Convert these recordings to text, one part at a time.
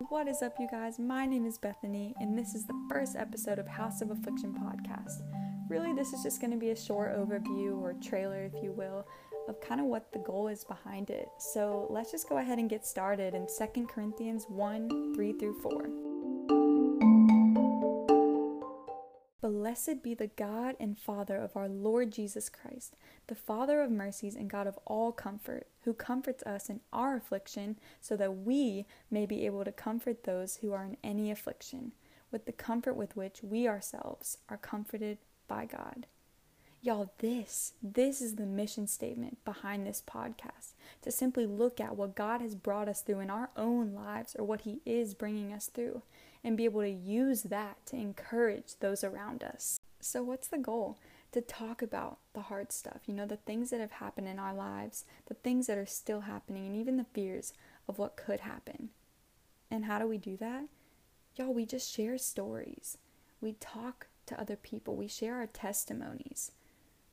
What is up, you guys? My name is Bethany, and this is the first episode of House of Affliction podcast. Really, this is just going to be a short overview or trailer, if you will, of kind of what the goal is behind it. So let's just go ahead and get started in 2 Corinthians 1 3 through 4. Blessed be the God and Father of our Lord Jesus Christ, the Father of mercies and God of all comfort, who comforts us in our affliction, so that we may be able to comfort those who are in any affliction, with the comfort with which we ourselves are comforted by God. Y'all, this, this is the mission statement behind this podcast to simply look at what God has brought us through in our own lives or what He is bringing us through and be able to use that to encourage those around us. So, what's the goal? To talk about the hard stuff, you know, the things that have happened in our lives, the things that are still happening, and even the fears of what could happen. And how do we do that? Y'all, we just share stories. We talk to other people. We share our testimonies.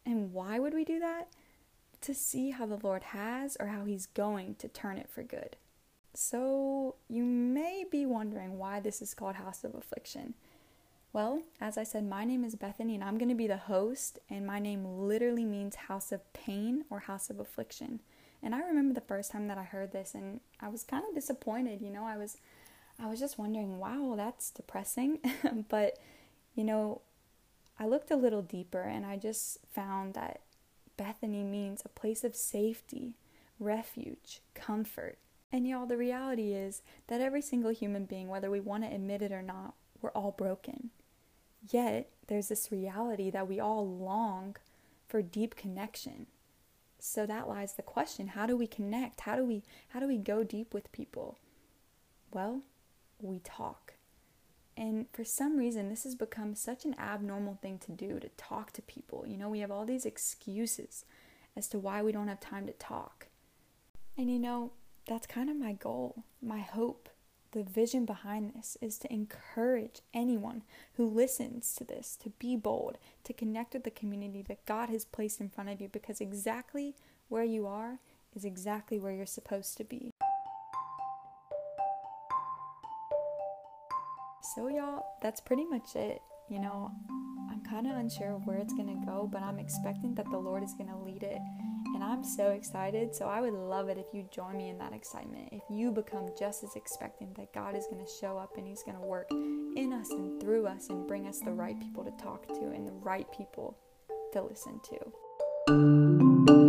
And why would we do that? To see how the Lord has or how He's going to turn it for good. So, you may be wondering why this is called House of Affliction. Well, as I said, my name is Bethany and I'm going to be the host, and my name literally means house of pain or house of affliction. And I remember the first time that I heard this and I was kind of disappointed, you know, I was I was just wondering, wow, that's depressing. but, you know, I looked a little deeper and I just found that Bethany means a place of safety, refuge, comfort. And y'all, the reality is that every single human being, whether we want to admit it or not, we're all broken. Yet, there's this reality that we all long for deep connection. So that lies the question, how do we connect? How do we how do we go deep with people? Well, we talk. And for some reason, this has become such an abnormal thing to do to talk to people. You know, we have all these excuses as to why we don't have time to talk. And you know, that's kind of my goal, my hope. The vision behind this is to encourage anyone who listens to this to be bold, to connect with the community that God has placed in front of you because exactly where you are is exactly where you're supposed to be. So, y'all, that's pretty much it. You know, I'm kind of unsure of where it's going to go, but I'm expecting that the Lord is going to lead it. And I'm so excited. So, I would love it if you join me in that excitement. If you become just as expectant that God is going to show up and He's going to work in us and through us and bring us the right people to talk to and the right people to listen to.